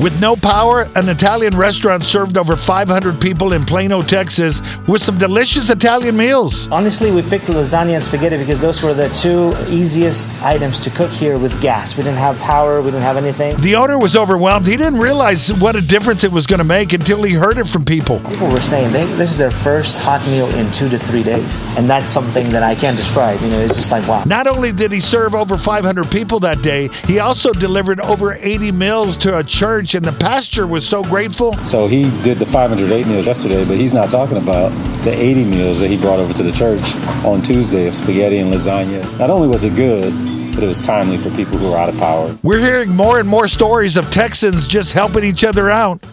With no power, an Italian restaurant served over 500 people in Plano, Texas, with some delicious Italian meals. Honestly, we picked lasagna and spaghetti because those were the two easiest items to cook here with gas. We didn't have power, we didn't have anything. The owner was overwhelmed. He didn't realize what a difference it was going to make until he heard it from people. People were saying they, this is their first hot meal in two to three days. And that's something that I can't describe. You know, it's just like, wow. Not only did he serve over 500 people that day, he also delivered over 80 meals to a church, and the pastor was so grateful. So he did the 508 meals yesterday, but he's not talking about the 80 meals that he brought over to the church on Tuesday of spaghetti and lasagna. Not only was it good, but it was timely for people who are out of power. We're hearing more and more stories of Texans just helping each other out.